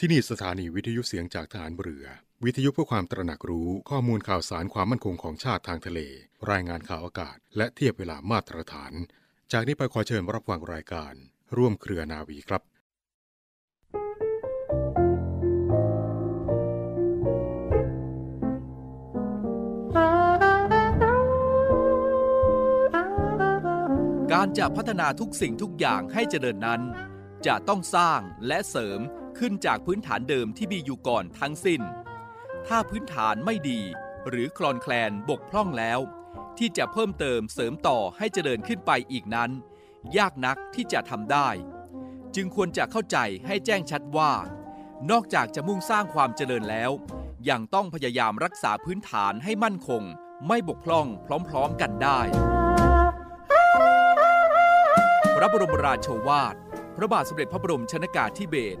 ที่นี่สถานีวิทยุเสียงจากฐานเรือ วิทยุเพื่อความตระหนักรู้ข้อมูลข่าวสารความมั่นคงของชาติทางทะเล รายงานข่าวอากาศ และเทียบเวลามาตรฐาน จากนี้ไปขอเชิญรับฟังรายการ ร่วมเครือนาวีครับการจะพัฒนาทุกสิ่งทุกอย่างให้เจริญนั้น จะต้องสร้างและเสริม ขึ้นจากพื้นฐานเดิมที่มีอยู่ก่อนทั้งสิ้น ถ้าพื้นฐานไม่ดี หรือคลอนแคลนบกพร่องแล้ว ที่จะเพิ่มเติมเสริมต่อให้เจริญขึ้นไปอีกนั้น ยากนักที่จะทำได้ จึงควรจะเข้าใจให้แจ้งชัดว่า นอกจากจะมุ่งสร้างความเจริญแล้ว ยังต้องพยายามรักษาพื้นฐานให้มั่นคง ไม่บกพร่องพร้อมๆกันได้พระบรมราโชวาท พระบาทสมเด็จพระบรมชนากาธิเบศร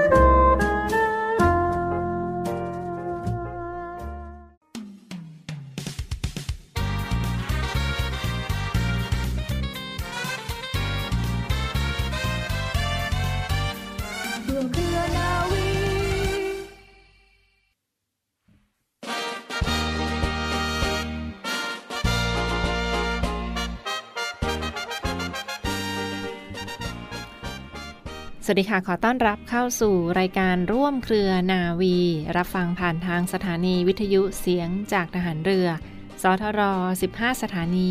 สวัสดีค่ะ ขอต้อนรับเข้าสู่รายการร่วมเครือนาวี รับฟังผ่านทางสถานีวิทยุเสียงจากทหารเรือ สทร 15 สถานี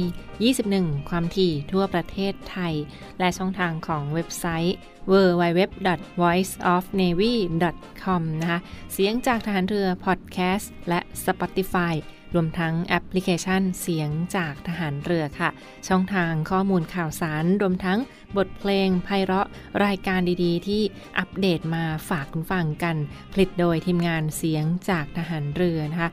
21 ความถี่ทั่วประเทศไทย และช่องทางของเว็บไซต์ www.voiceofnavy.com นะคะ เสียงจากทหารเรือพอดแคสต์และ Spotify รวมทั้งแอปพลิเคชันเสียงจากทหารเรือค่ะ ช่องทางข้อมูลข่าวสาร รวมทั้งบทเพลงไพเราะรายการดีๆ ที่อัปเดตมาฝากคุณฟังกัน ผลิตโดยทีมงานเสียงจากทหารเรือนะคะ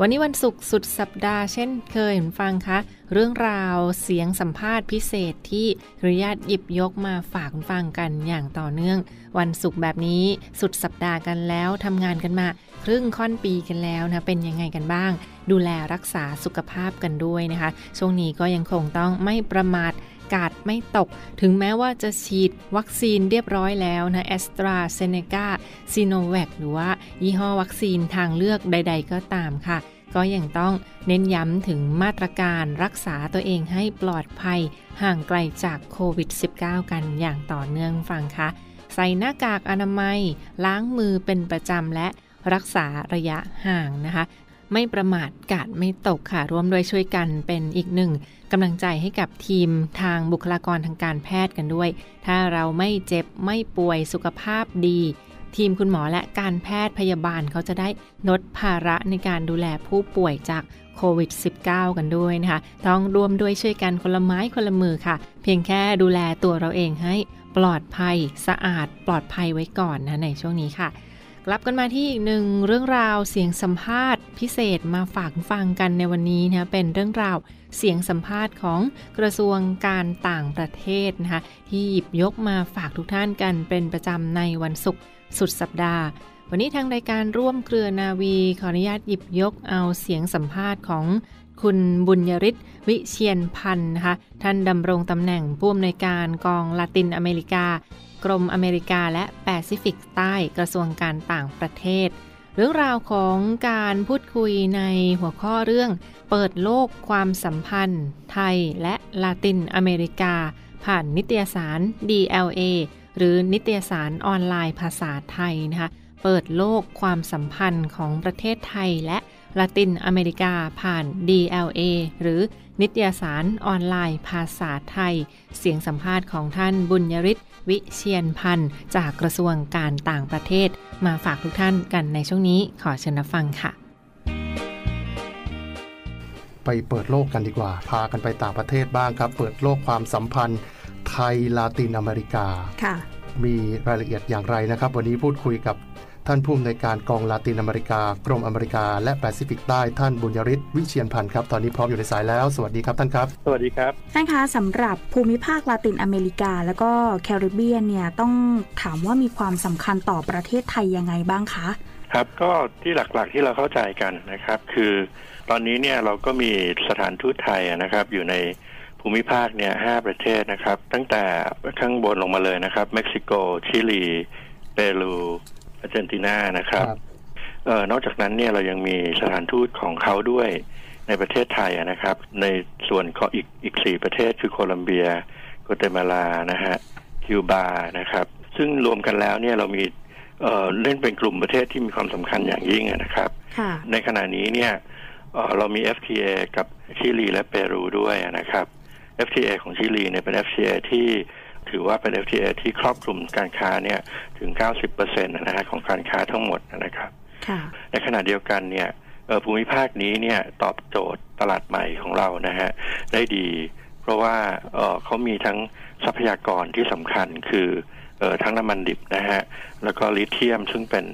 วันนี้วันศุกร์สุดสัปดาห์เช่นเคยคุณฟังคะเรื่องราวเสียงสัมภาษณ์พิเศษที่อนุญาตหยิบยกมาฝากคุณฟังกันอย่างต่อเนื่อง วันศุกร์แบบนี้สุดสัปดาห์กันแล้วทำงานกันมา ครึ่งค่อนปีกันแล้วนะเป็นยังไงกันบ้าง ดูแลรักษาสุขภาพกันด้วยนะคะ ช่วงนี้ก็ยังคงต้องไม่ประมาทกาดไม่ตก ถึงแม้ว่าจะฉีดวัคซีนเรียบร้อยแล้วนะแอสตราเซเนกาซีโนแวคหรือว่ายี่ห้อวัคซีนทางเลือกใด ๆ ก็ตามค่ะ ก็ยังต้องเน้นย้ำถึงมาตรการรักษาตัวเองให้ปลอดภัย ห่างไกลจากโควิด -19 กันอย่างต่อเนื่องฟังค่ะ ใส่หน้ากากอนามัย ล้างมือเป็นประจำและ รักษาระยะห่างนะคะ ไม่ประมาทกาดไม่ตกค่ะ ร่วมด้วยช่วยกันเป็นอีกหนึ่งกำลังใจให้กับทีมทางบุคลากรทางการแพทย์กันด้วย ถ้าเราไม่เจ็บไม่ป่วยสุขภาพดี ทีมคุณหมอและการแพทย์พยาบาลเขาจะได้ลดภาระในการดูแลผู้ป่วยจากโควิด -19 กันด้วยนะคะ ต้องร่วมด้วยช่วยกันคนละไม้คนละมือค่ะ เพียงแค่ดูแลตัวเราเองให้ปลอดภัยสะอาดปลอดภัยไว้ก่อนนะในช่วงนี้ค่ะ กลับกันมาที่อีกหนึ่งเรื่องราวเสียงสัมภาษณ์ พิเศษมาฝากฟังกันในวันนี้นะเป็นเรื่องราวเสียงสัมภาษณ์ของกระทรวงการต่างประเทศนะคะที่หยิบยกมาฝากทุกท่านกันเป็นประจำในวันศุกร์สุดสัปดาห์ วันนี้ทางรายการร่วมเครือนาวี ขออนุญาตหยิบยกเอาเสียงสัมภาษณ์ของคุณบุญยริศวิเชียนพันธ์นะคะท่านดำรงตำแหน่งผู้อำนวยการกองลาตินอเมริกา กรมอเมริกาและแปซิฟิกใต้กระทรวงการต่างประเทศ เรื่องราวของการพูดคุยในหัวข้อเรื่อง เปิดโลกความสัมพันธ์ ไทยและลาตินอเมริกา ผ่านนิตยสาร DLA หรือนิตยสารออนไลน์ภาษาไทยนะคะ เปิดโลกความสัมพันธ์ของประเทศไทยและลาตินอเมริกาผ่าน DLA หรือนิตยสารออนไลน์ภาษาไทย เสียงสัมภาษณ์ของท่านบุญยริศวิเชียนพันธ์ จากกระทรวงการต่างประเทศ มาฝากทุกท่านกันในช่วงนี้ขอเชิญรับฟังค่ะ ไปเปิดโลกกันดีกว่า พากันไปต่างประเทศบ้างครับ เปิดโลกความสัมพันธ์ ไทยลาตินอเมริกาค่ะมีรายละเอียดอย่างไรนะครับ วันนี้พูดคุยกับ ท่านผู้อำนวยการกองลาตินอเมริกา กรมอเมริกาและแปซิฟิกใต้ท่านบุญยริศวิเชียนพันธ์ครับ ตอนนี้พร้อมอยู่ในสายแล้ว สวัสดีครับท่านครับ สวัสดีครับ ท่านคะสำหรับภูมิภาคลาตินอเมริกา แล้วก็แคริบเบียนเนี่ยต้องถามว่ามีความสำคัญต่อประเทศไทยยังไงบ้างคะครับก็ที่หลักๆที่เราเข้าใจกันนะครับ คือตอนนี้เนี่ยเราก็มีสถานทูตไทยนะครับ อยู่ในภูมิภาคเนี่ยห้าประเทศนะครับ ตั้งแต่ข้างบนลงมาเลยนะครับ เม็กซิโก ชิลี เปรูอาร์ เจนตินานะครับครับ เออนอกจากนั้นเนี่ยเรายังมีสถานทูตของเขาด้วยในประเทศไทยอะนะครับ ในส่วนของอีกอีกสี่ประเทศคือโคลัมเบียกัวเตมาลานะฮะคิวบานะครับ ซึ่งรวมกันแล้วเนี่ยเรามีเอ่อเล่นเป็นกลุ่มประเทศที่มีความสำคัญอย่างยิ่งอะนะครับ ค่ะ ในขณะนี้เนี่ยเอ่อเรามี FTA กับชิลีและเปรูด้วยนะครับ FTA ของชิลีเนี่ยเป็น FTA ที่ ถือว่าเป็น FTA ที่ครอบคลุมการค้าเนี่ยถึง 90%นะฮะของการค้าทั้งหมดนะครับค่ะในขณะเดียวกันเนี่ยเอ่อภูมิภาคนี้เนี่ยตอบโจทย์ตลาดใหม่ของเรานะฮะได้ดี เพราะว่าเอ่อเขามีทั้งทรัพยากรที่สำคัญคือเอ่อทั้งน้ำมันดิบนะฮะ แล้วก็ลิเธียมซึ่งเป็น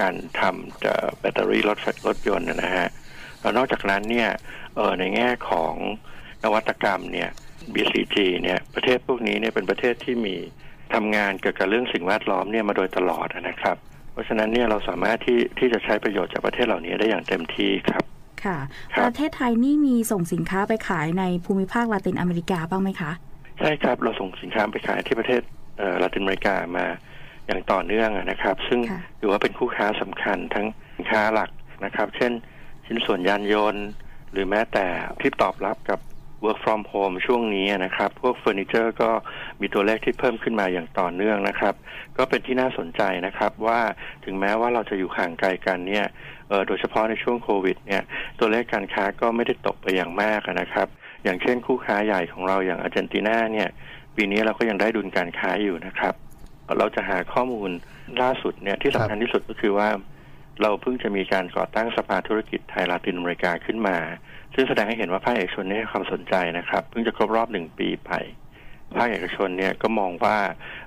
การทำเอ่อแบตเตอรี่รถไฟรถยนต์นะฮะแล้วนอกจากนั้นเนี่ยเอ่อในแง่ของนวัตกรรมเนี่ย BCG เนี่ยประเทศพวกนี้เนี่ยเป็นประเทศที่มีทำงานเกี่ยวกับเรื่องสิ่งแวดล้อมเนี่ยมาโดยตลอดนะครับ เพราะฉะนั้นเนี่ยเราสามารถที่ที่จะใช้ประโยชน์จากประเทศเหล่านี้ได้อย่างเต็มที่ครับค่ะครับประเทศไทยนี่มีส่งสินค้าไปขายในภูมิภาคลาตินอเมริกาบ้างไหมคะ ใช่ครับ เราส่งสินค้าไปขายที่ประเทศเอ่อลาตินอเมริกามาอย่างต่อเนื่องอะนะครับ ซึ่งค่ะถือว่าเป็นคู่ค้าสำคัญทั้งสินค้าหลักนะครับ เช่น ชิ้นส่วนยานยนต์ หรือแม้แต่ที่ตอบรับกับ work from home ช่วงนี้นะครับ พวกเฟอร์นิเจอร์ก็มีตัวเลขที่เพิ่มขึ้นมาอย่างต่อเนื่องนะครับ ก็เป็นที่น่าสนใจนะครับว่าถึงแม้ว่าเราจะอยู่ห่างไกลกันเนี่ยโดยเฉพาะในช่วงโควิดเนี่ยตัวเลขการค้าก็ไม่ได้ตกไปอย่างมากนะครับ อย่างเช่นคู่ค้าใหญ่ของเราอย่างอาร์เจนตินาเนี่ยปีนี้เราก็ยังได้ดุลการค้าอยู่นะครับ เราจะหาข้อมูลล่าสุดเนี่ยที่สำคัญที่สุดก็คือว่า เราเพิ่งจะมีการก่อตั้งสภาธุรกิจไทยลาตินอเมริกาขึ้นมา ซึ่งแสดงให้เห็นว่าภาคเอกชนเนี่ยให้ความสนใจนะครับเพิ่งจะครบรอบหนึ่งปีไปภาคเอกชนเนี่ยก็มองว่า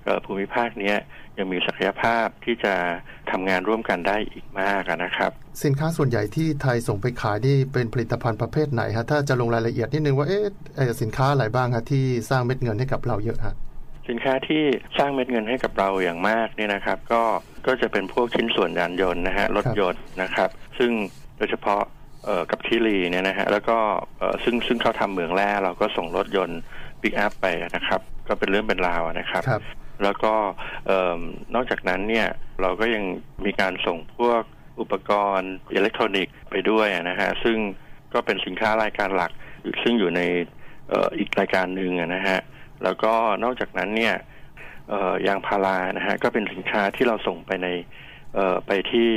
เอ่อภูมิภาคเนี้ยยังมีศักยภาพที่จะทำงานร่วมกันได้อีกมากอะนะครับ สินค้าส่วนใหญ่ที่ไทยส่งไปขายนี่เป็นผลิตภัณฑ์ประเภทไหนฮะถ้าจะลงรายละเอียดนิดนึงว่าเอ๊ะเอ่อสินค้าอะไรบ้างฮะที่สร้างเม็ดเงินให้กับเราเยอะฮะสินค้าที่สร้างเม็ดเงินให้กับเราอย่างมากเนี่ยนะครับ ก็ก็จะเป็นพวกชิ้นส่วนยานยนต์นะฮะรถยนต์นะครับ ซึ่งโดยเฉพาะเอ่อ กับชิลีเนี่ยนะฮะแล้วก็เอ่อซึ่งซึ่งเขาทำเหมืองแร่เราก็ส่งรถยนต์ปิกอัพไปนะครับ ก็เป็นเรื่องเป็นราวนะครับครับแล้วก็เอิ่มนอกจากนั้นเนี่ยเราก็ยังมีการส่งพวกอุปกรณ์อิเล็กทรอนิกส์ไปด้วยนะฮะซึ่งก็เป็นสินค้ารายการหลัก ซึ่งอยู่ในเอ่ออีกรายการหนึ่งอะนะฮะแล้วก็นอกจากนั้นเนี่ยเอ่อยางพารานะฮะก็เป็นสินค้าที่เราส่งไปในเอ่อไปที่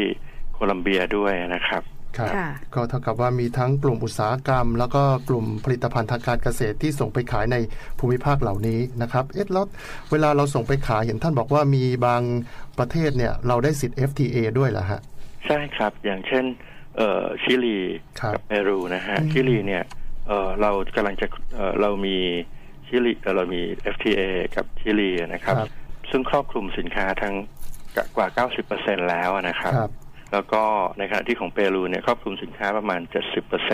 โคลัมเบียด้วยนะครับ ครับค่ะก็เท่ากับว่ามีทั้งกลุ่มอุตสาหกรรม แล้วก็กลุ่มผลิตภัณฑ์ทางการเกษตรที่ส่งไปขายในภูมิภาคเหล่านี้นะครับ เอ๊ะแล้วเวลาเราส่งไปขายเห็นท่านบอกว่ามีบางประเทศเนี่ยเราได้สิทธิ์ FTA ด้วยเหรอฮะ ใช่ครับ อย่างเช่นเอ่อชิลีครับกับเปรูนะฮะอืมชิลีเนี่ยเอ่อเรากำลังจะเอ่อเรามีชิลีเอ่อเรามี FTA กับชิลีนะครับครับ ซึ่งครอบคลุมสินค้าทั้งกว่า 90%แล้วนะครับครับ แล้วก็ในขณะที่ของเปรูเนี่ยครอบคลุมสินค้าประมาณ 70%ส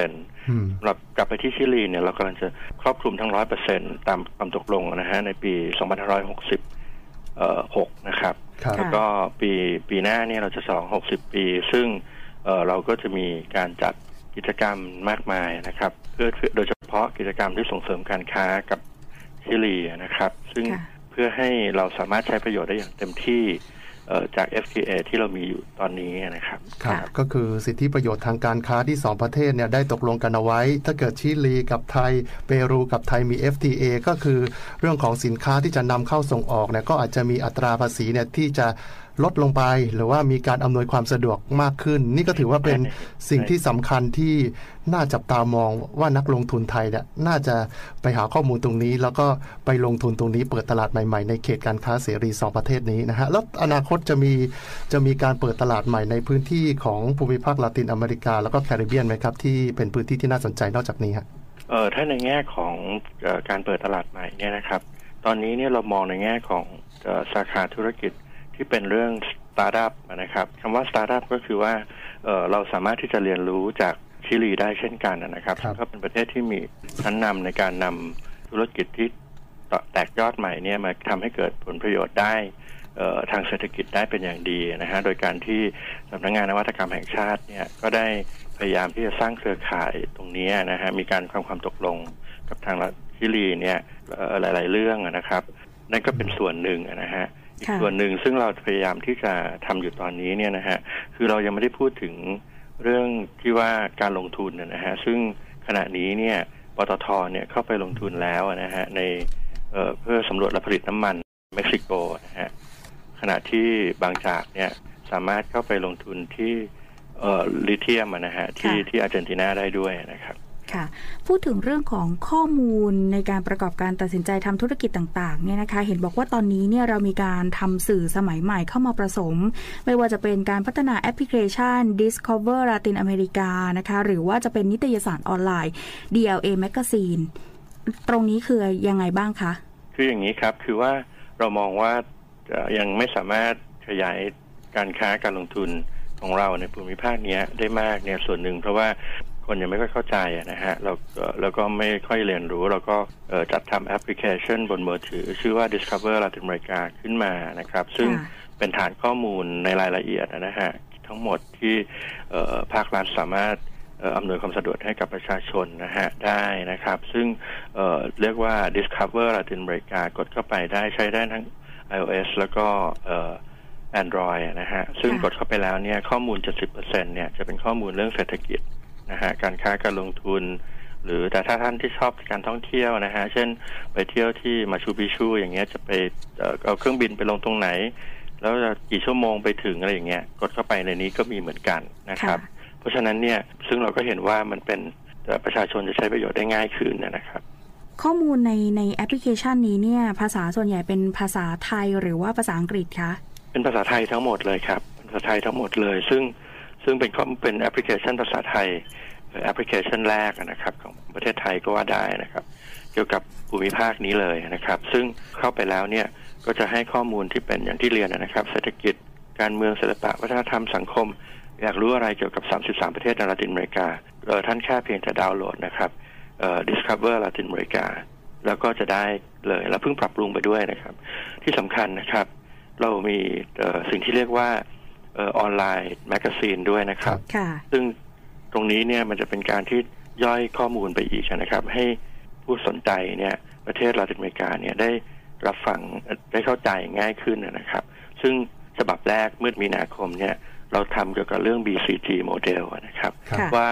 อืมำหรับกลับไปที่ชิลีเนี่ยเรากำลังจะครอบคลุมทั้ง100%ตามความตกลงนะฮะในปี 2560เอ่อ6นะครับครับ แล้วก็ปีปีหน้าเนี่ยเราจะฉลอง60ปี ซึ่งเอ่อเราก็จะมีการจัดกิจกรรมมากมายนะครับเพื่อเพื่อโดยเฉพาะกิจกรรมที่ส่งเสริมการค้ากับชิลีนะครับ ซึ่งค่ะเพื่อให้เราสามารถใช้ประโยชน์ได้อย่างเต็มที่เอ่อ จาก FTA ที่เรามีอยู่ตอนนี้นะครับครับค่ะก็คือสิทธิประโยชน์ทางการค้าที่ 2 ประเทศเนี่ยได้ตกลงกันเอาไว้ ถ้าเกิดชิลีกับไทย เปรูกับไทยมี FTA ก็คือเรื่องของสินค้าที่จะนำเข้าส่งออกเนี่ยก็อาจจะมีอัตราภาษีเนี่ยที่จะ ลดลงไป หรือว่ามีการอำนวยความสะดวกมากขึ้น นี่ก็ถือว่าเป็นใช่สิ่งที่สำคัญที่น่าจับตามองว่านักลงทุนไทยเนี่ยน่าจะไปหาข้อมูลตรงนี้ แล้วก็ไปลงทุนตรงนี้เปิดตลาดใหม่ๆ ในเขตการค้าเสรีสองประเทศนี้นะฮะแล้วอนาคตจะมีจะมีการเปิดตลาดใหม่ในพื้นที่ของภูมิภาคลาตินอเมริกา แล้วก็แคริบเบียนไหมครับที่เป็นพื้นที่ที่น่าสนใจนอกจากนี้ฮะเอ่อถ้าในแง่ของเออการเปิดตลาดใหม่เนี่ยนะครับ ตอนนี้เนี่ยเรามองในแง่ของเออสาขาธุรกิจ ที่เป็นเรื่องสตาร์ทอัพนะครับคำว่าสตาร์ทอัพก็คือว่าเอ่อเราสามารถที่จะเรียนรู้จากชิลีได้เช่นกันนะครับครับก็เป็นประเทศที่มีชั้นนำในการนำธุรกิจที่แตกยอดใหม่เนี่ยมาทำให้เกิดผลประโยชน์ได้เอ่อทางเศรษฐกิจได้เป็นอย่างดีนะฮะโดยการที่สำนักงานนวัตกรรมแห่งชาติเนี่ยก็ได้พยายามที่จะสร้างเครือข่ายตรงนี้นะฮะมีการทำความตกลงกับทางรัฐชิลีเนี่ยเอ่อหลาย ๆ เรื่องนะครับ นั่นก็เป็นส่วนหนึ่งนะฮะ อีกค่ะส่วนหนึ่งซึ่งเราพยายามที่จะทำอยู่ตอนนี้เนี่ยนะฮะคือเรายังไม่ได้พูดถึงเรื่องที่ว่าการลงทุนนะนะฮะซึ่งขณะนี้เนี่ยปตทเนี่ยเข้าไปลงทุนแล้วนะฮะในเอ่อเพื่อสำรวจและผลิตน้ำมันเม็กซิโกนะฮะขณะที่บางจากเนี่ยสามารถเข้าไปลงทุนที่เอ่อลิเทียมอะนะฮะที่ค่ะที่อาร์เจนตินาได้ด้วยนะครับ ค่ะ พูดถึงเรื่องของข้อมูลในการประกอบการตัดสินใจทำธุรกิจต่างๆเนี่ยนะคะ เห็นบอกว่าตอนนี้เนี่ยเรามีการทำสื่อสมัยใหม่เข้ามาผสม ไม่ว่าจะเป็นการพัฒนาแอปพลิเคชัน Discover Latin America นะคะ หรือว่าจะเป็นนิตยสารออนไลน์ DLA Magazine ตรงนี้คือยังไงบ้างคะ คืออย่างนี้ครับ คือว่าเรามองว่ายังไม่สามารถขยายการค้าการลงทุนของเราในภูมิภาคเนี้ยได้มากเนี่ยส่วนหนึ่งเพราะว่า คนยังไม่ค่อยเข้าใจอะนะฮะเราก็แล้วก็ไม่ค่อยเรียนรู้เราก็เอ่อจัดทำแอปพลิเคชันบนมือถือ ชื่อว่า Discover Latin America ขึ้นมานะครับ ซึ่งค่ะเป็นฐานข้อมูลในรายละเอียดนะฮะทั้งหมดที่เอ่อภาครัฐสามารถเอ่ออำนวยความสะดวกให้กับประชาชนนะฮะได้นะครับ ซึ่งเอ่อเรียกว่า Discover Latin America กดเข้าไปได้ใช้ได้ทั้ง iOS แล้วก็เอ่อ Android นะฮะซึ่งค่ะกดเข้าไปแล้วเนี่ยข้อมูล 70%เนี่ยจะเป็นข้อมูลเรื่องเศรษฐกิจ นะฮะการค้าการลงทุน หรือแต่ถ้าท่านที่ชอบการท่องเที่ยวนะฮะเช่นไปเที่ยวที่มาชูปิชู อย่างเงี้ยจะไปเอ่อเอาเครื่องบินไปลงตรงไหน แล้วจะกี่ชั่วโมงไปถึงอะไรอย่างเงี้ยกดเข้าไปในนี้ก็มีเหมือนกันนะครับค่ะเพราะฉะนั้นเนี่ยซึ่งเราก็เห็นว่ามันเป็นเอ่อประชาชนจะใช้ประโยชน์ได้ง่ายขึ้นนะครับข้อมูลในในแอปพลิเคชันนี้เนี่ย ภาษาส่วนใหญ่เป็นภาษาไทยหรือว่าภาษาอังกฤษคะ เป็นภาษาไทยทั้งหมดเลยครับเป็นภาษาไทยทั้งหมดเลย ซึ่ง ซึ่งเป็นข้อเป็นแอปพลิเคชันภาษาไทยแอปพลิเคชันแรกนะครับของประเทศไทยก็ว่าได้นะครับ เกี่ยวกับภูมิภาคนี้เลยนะครับ ซึ่งเข้าไปแล้วเนี่ยก็จะให้ข้อมูลที่เป็นอย่างที่เรียนนะครับ เศรษฐกิจการเมืองศิลปะวัฒนธรรมสังคม อยากรู้อะไรเกี่ยวกับ 33 ประเทศในลาตินอเมริกาเออท่านแค่เพียงแต่ดาวน์โหลดนะครับเอ่อ Discover Latin America แล้วก็จะได้เลยแล้วเพิ่งปรับปรุงไปด้วยนะครับ ที่สำคัญนะครับ เรามีสิ่งที่เรียกว่า online magazine ด้วยนะครับค่ะซึ่งตรงนี้เนี่ยมันจะเป็นการที่ย่อยข้อมูลไปอีกนะครับ ให้ผู้สนใจเนี่ยประเทศลาตินอเมริกาเนี่ยได้รับฟังเอ่อได้เข้าใจง่ายขึ้นนะครับ ซึ่งฉบับแรกเมื่อมีนาคมเนี่ยเราทำเกี่ยวกับเรื่อง BCG โมเดลนะครับครับค่ะว่า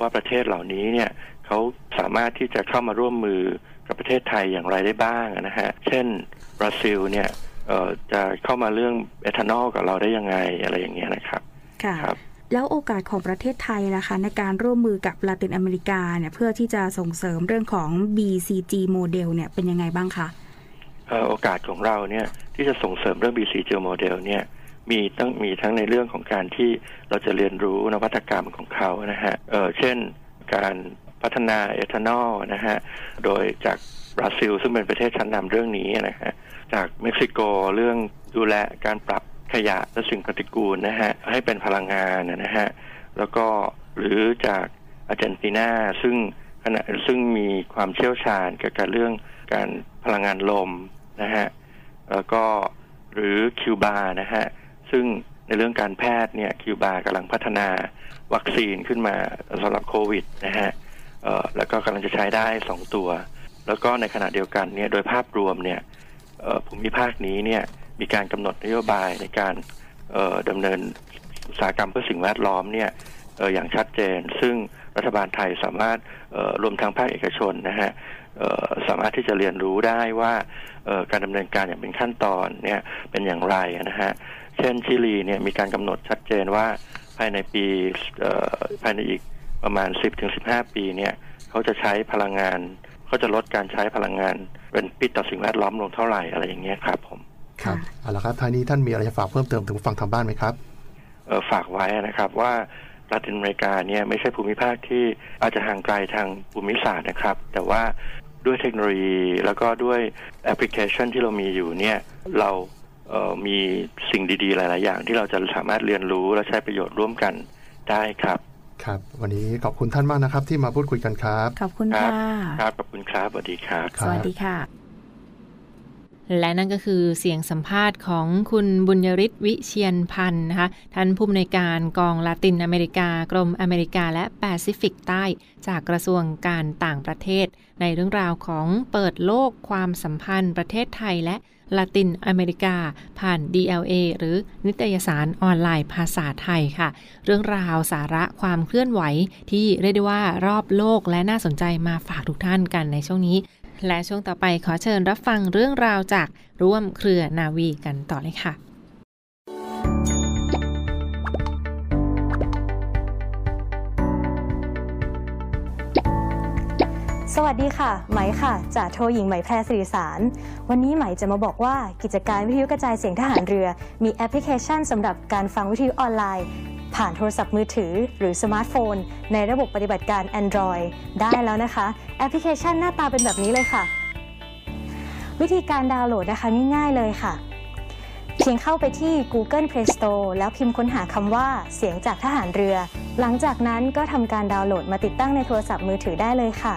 ว่าประเทศเหล่านี้เนี่ยเขาสามารถที่จะเข้ามาร่วมมือกับประเทศไทยอย่างไรได้บ้างนะฮะ เช่นบราซิลเนี่ย เอ่อจะเข้ามาเรื่องเอทานอลกับเราได้ยังไงอะไรอย่างเงี้ยนะครับค่ะครับแล้วโอกาสของประเทศไทยล่ะคะในการร่วมมือกับลาตินอเมริกาเนี่ยเพื่อที่จะส่งเสริมเรื่องของ BCG โมเดลเนี่ยเป็นยังไงบ้างคะเอ่อโอกาสของเราเนี่ยที่จะส่งเสริมเรื่อง BCG โมเดลเนี่ยมีตั้งมีทั้งในเรื่องของการที่เราจะเรียนรู้นวัตกรรมของเขานะฮะเออเช่นการพัฒนาเอทานอลนะฮะโดยจาก บราซิล ซึ่งเป็นประเทศชั้นนำเรื่องนี้นะฮะจากเม็กซิโกเรื่องดูแลการปรับขยะและสิ่งปฏิกูลนะฮะให้เป็นพลังงานนะฮะแล้วก็หรือจากอาร์เจนตินาซึ่งขณะซึ่งมีความเชี่ยวชาญเกี่ยวกับเรื่องการพลังงานลมนะฮะแล้วก็หรือคิวบานะฮะซึ่งในเรื่องการแพทย์เนี่ยคิวบากำลังพัฒนาวัคซีนขึ้นมาสำหรับโควิดนะฮะแล้วก็กำลังจะใช้ได้สองตัว แล้วก็ในขณะเดียวกันเนี่ยโดยภาพรวมเนี่ยภูมิภาคนี้เนี่ยมีการกำหนดนโยบายในการเอ่อดำเนินอุตสาหกรรมเพื่อสิ่งแวดล้อมเนี่ยอย่างชัดเจน ซึ่งรัฐบาลไทยสามารถรวมทั้งภาคเอกชนนะฮะสามารถที่จะเรียนรู้ได้ว่าการดำเนินการอย่างเป็นขั้นตอนเนี่ยเป็นอย่างไรนะฮะเช่นชิลีเนี่ยมีการกำหนดชัดเจนว่าภายในปีภายในอีกประมาณ 10-15 ปีเนี่ยเขาจะใช้พลังงาน เขาจะลดการใช้พลังงาน เป็นพิษต่อสิ่งแวดล้อมลงเท่าไหร่อะไรอย่างเงี้ยครับผมครับเอาละครับท้ายนี้ท่านมีอะไรจะฝากเพิ่มเติมถึงผู้ฟังทางบ้านไหมครับเอ่อฝากไว้นะครับว่าลาตินอเมริกาเนี่ยไม่ใช่ภูมิภาคที่อาจจะห่างไกลทางภูมิศาสตร์นะครับ แต่ว่าด้วยเทคโนโลยีแล้วก็ด้วยแอปพลิเคชันที่เรามีอยู่เนี่ยเราเอ่อมีสิ่งดีๆ หลาย ๆ อย่างที่เราจะสามารถเรียนรู้และใช้ประโยชน์ร่วมกันได้ครับ ครับ วันนี้ขอบคุณท่านมากนะครับ ที่มาพูดคุยกันครับ ขอบคุณครับ ค่ะบครับ ขอบคุณครับ สวัสดีครับครับ สวัสดีค่ะ และนั่นก็คือเสียงสัมภาษณ์ของคุณบุญยริศวิเชียนพันธ์นะคะ ท่านผู้อำนวยการกองลาตินอเมริกากรมอเมริกาและแปซิฟิกใต้ จากกระทรวงการต่างประเทศ ในเรื่องราวของเปิดโลกความสัมพันธ์ประเทศไทยและ ลาตินอเมริกา ผ่าน DLA หรือนิตยสารออนไลน์ภาษาไทยค่ะ เรื่องราวสาระความเคลื่อนไหวที่เรียกได้ว่ารอบโลกและน่าสนใจมาฝากทุกท่านกันในช่วงนี้ และช่วงต่อไปขอเชิญรับฟังเรื่องราวจากร่วมเครือนาวีกันต่อเลยค่ะ สวัสดีค่ะ ไหมค่ะจากโทหญิงไหมแพรสิริสาร วันนี้ไหมจะมาบอกว่ากิจการวิทยุกระจายเสียงทหารเรือ มีแอปพลิเคชันสำหรับการฟังวิทยุออนไลน์ ผ่านโทรศัพท์มือถือ หรือสมาร์ทโฟน ในระบบปฏิบัติการ Android ได้แล้วนะคะ แอปพลิเคชันหน้าตาเป็นแบบนี้เลยค่ะ วิธีการดาวน์โหลดนะคะง่ายๆเลยค่ะ เพียงเข้าไปที่ Google Play Store แล้วพิมพ์ค้นหาคำว่าเสียงจากทหารเรือ หลังจากนั้นก็ทำการดาวน์โหลดมาติดตั้งในโทรศัพท์มือถือได้เลยค่ะ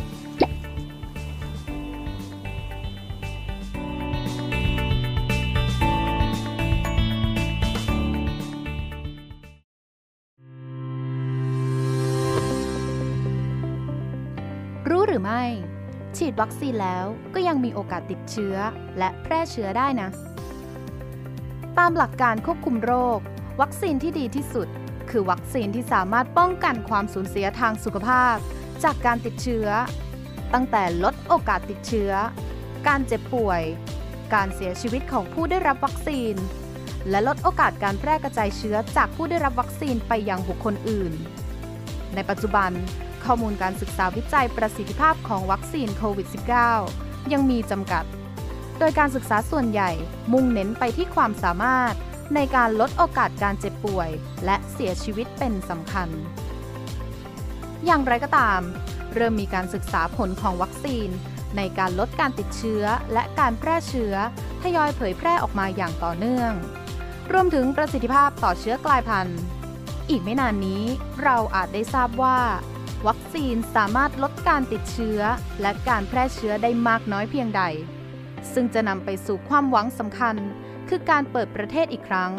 ดวัคซีนแล้วก็ยังมีโอกาสติดเชื้อและแพร่เชื้อได้นะ ตามหลักการควบคุมโรค วัคซีนที่ดีที่สุด คือวัคซีนที่สามารถป้องกันความสูญเสียทางสุขภาพ จากการติดเชื้อ ตั้งแต่ลดโอกาสติดเชื้อ การเจ็บป่วย การเสียชีวิตของผู้ได้รับวัคซีน และลดโอกาสการแพร่กระจายเชื้อจากผู้ได้รับวัคซีนไปยังบุคคลอื่น ในปัจจุบัน ข้อมูลการศึกษาวิจัยประสิทธิภาพของวัคซีนโควิด -19 ยังมีจำกัด โดยการศึกษาส่วนใหญ่มุ่งเน้นไปที่ความสามารถ ในการลดโอกาสการเจ็บป่วย และเสียชีวิตเป็นสำคัญ อย่างไรก็ตาม เริ่มมีการศึกษาผลของวัคซีน ในการลดการติดเชื้อและการแพร่เชื้อทยอยเผยแพร่ออกมาอย่างต่อเนื่อง รวมถึงประสิทธิภาพต่อเชื้อกลายพันธุ์ อีกไม่นานนี้เราอาจได้ทราบว่า วัคซีนสามารถลดการติดเชื้อ และการแพร่เชื้อได้มากน้อยเพียงใด ซึ่งจะนำไปสู่ความหวังสำคัญ คือการเปิดประเทศอีกครั้ง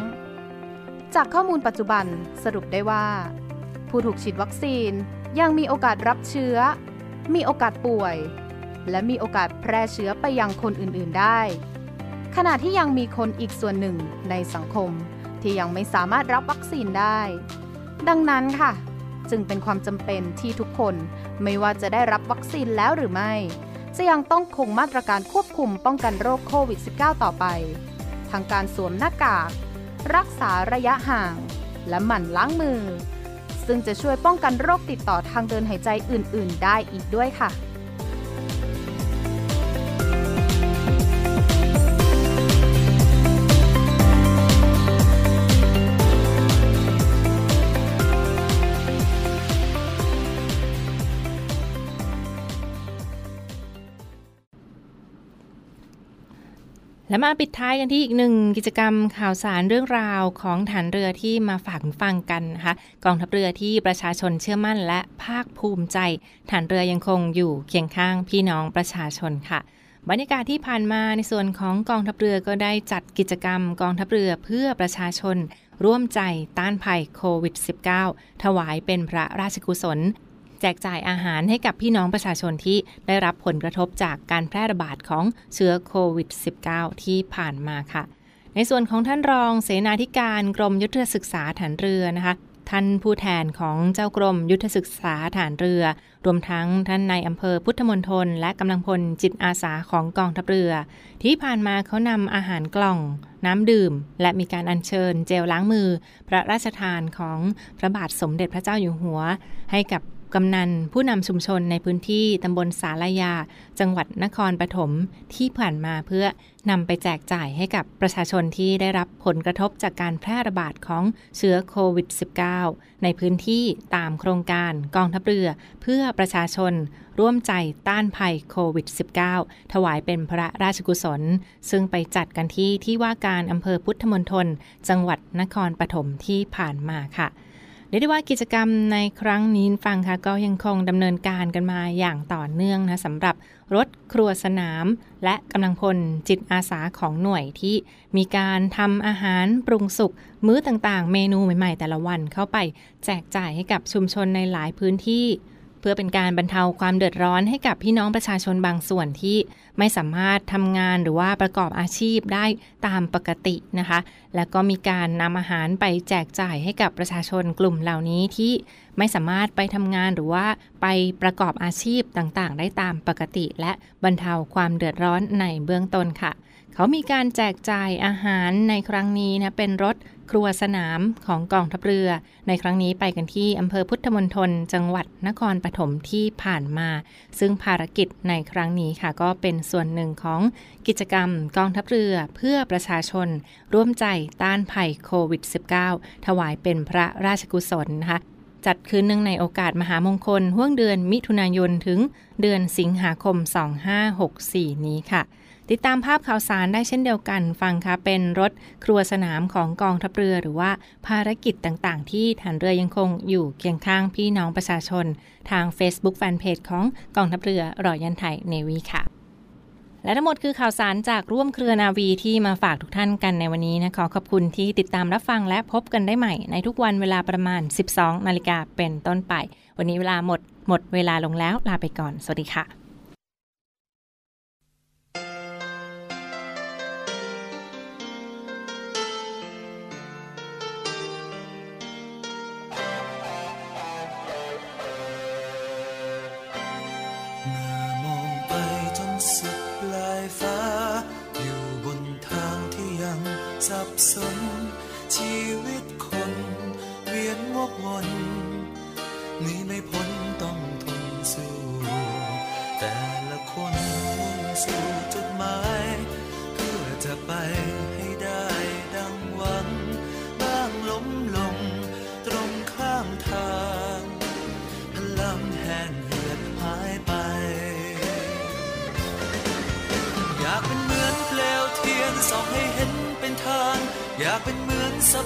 จากข้อมูลปัจจุบันสรุปได้ว่า ผู้ถูกฉีดวัคซีนยังมีโอกาสรับเชื้อ มีโอกาสป่วย และมีโอกาสแพร่เชื้อไปยังคนอื่นๆได้ ขณะที่ยังมีคนอีกส่วนหนึ่งในสังคมที่ยังไม่สามารถรับวัคซีนได้ ดังนั้นค่ะ จึงเป็นความจำเป็นที่ทุกคนไม่ว่าจะได้รับวัคซีนแล้วหรือไม่ จะยังต้องคงมาตรการควบคุมป้องกันโรคโควิด -19 ต่อไป ทางการสวมหน้ากาก รักษาระยะห่าง และหมั่นล้างมือ ซึ่งจะช่วยป้องกันโรคติดต่อทางเดินหายใจอื่น ๆ ได้อีกด้วยค่ะ และมาปิดท้ายกันที่อีกหนึ่งกิจกรรมข่าวสารเรื่องราวของฐานเรือที่มาฝากฟังกันนะคะกองทัพเรือที่ประชาชนเชื่อมั่นและภาคภูมิใจ ฐานเรือยังคงอยู่เคียงข้างพี่น้องประชาชนค่ะ บรรยากาศที่ผ่านมาในส่วนของกองทัพเรือก็ได้จัดกิจกรรมกองทัพเรือเพื่อประชาชน ร่วมใจต้านภัยโควิด -19 ถวายเป็นพระราชกุศล แจกจ่ายอาหารให้กับพี่น้องประชาชนที่ได้รับผลกระทบจากการแพร่ระบาดของเชื้อโควิด -19 ที่ผ่านมาค่ะ ในส่วนของท่านรองเสนาธิการกรมยุทธศึกษาฐานเรือนะคะท่านผู้แทนของเจ้ากรมยุทธศึกษาฐานเรือ รวมทั้งท่านในอำเภอพุทธมณฑลและกำลังพลจิตอาสาของกองทัพเรือ ที่ผ่านมาเขานำอาหารกล่อง น้ำดื่ม และมีการอัญเชิญเจลล้างมือ พระราชทานของพระบาทสมเด็จพระเจ้าอยู่หัว ให้กับ กำนันผู้นำชุมชนในพื้นที่ตำบลสาลายา จังหวัดนครปฐมที่ผ่านมาเพื่อนำไปแจกจ่ายให้กับประชาชนที่ได้รับผลกระทบจากการแพร่ระบาดของเชื้อโควิด -19 ในพื้นที่ตามโครงการกองทัพเรือเพื่อประชาชนร่วมใจต้านภัยโควิด -19 ถวายเป็นพระราชกุศล ซึ่งไปจัดกันที่ที่ว่าการอำเภอพุทธมณฑลจังหวัดนครปฐมที่ผ่านมาค่ะ รียกได้ว่ากิจกรรมในครั้งนี้ฟังค่ะก็ยังคงดำเนินการกันมาอย่างต่อเนื่องนะสำหรับรถครัวสนาม และกำลังพลจิตอาสาของหน่วยที่มีการทำอาหารปรุงสุกมื้อต่างๆ เมนูใหม่ๆ แต่ละวันเข้าไปแจกจ่ายให้กับชุมชนในหลายพื้นที่ เพื่อเป็นการบรรเทาความเดือดร้อนให้กับพี่น้องประชาชนบางส่วนที่ไม่สามารถทำงานหรือว่าประกอบอาชีพได้ตามปกตินะคะ และก็มีการนำอาหารไปแจกจ่ายให้กับประชาชนกลุ่มเหล่านี้ที่ไม่สามารถไปทำงานหรือว่าไปประกอบอาชีพต่างๆ ได้ตามปกติ และบรรเทาความเดือดร้อนในเบื้องต้นค่ะ เขามีการแจกจ่ายอาหารในครั้งนี้นะเป็นรถ ครัวสนามของกองทัพเรือ ในครั้งนี้ไปกันที่อำเภอพุทธมณฑลจังหวัดนครปฐมที่ผ่านมา ซึ่งภารกิจในครั้งนี้ค่ะ ก็เป็นส่วนหนึ่งของกิจกรรมกองทัพเรือเพื่อประชาชน ร่วมใจต้านภัยโควิด -19 ถวายเป็นพระราชกุศลนะคะจัดขึ้นเนื่องในโอกาสมหามงคลห่วงเดือนมิถุนายนถึงเดือนสิงหาคม 2564 นี้ค่ะ ติดตามภาพข่าวสารได้เช่นเดียวกันฟังค่ะเป็นรถครัวสนามของกองทัพเรือหรือว่าภารกิจต่างๆ ที่ฐานเรือยังคงอยู่เคียงข้างพี่น้องประชาชน ทาง Facebook Fanpage ของกองทัพเรือรอยันไทยเนวีค่ะและทั้งหมดคือข่าวสารจากร่วมเครือนาวีที่มาฝากทุกท่านกันในวันนี้นะขอขอบคุณที่ติดตามรับฟังและพบกันได้ใหม่ ในทุกวันเวลาประมาณ 12 นาฬิกาเป็นต้นไป วันนี้เวลาหมดหมดเวลาลงแล้วลาไปก่อน สวัสดีค่ะ สะ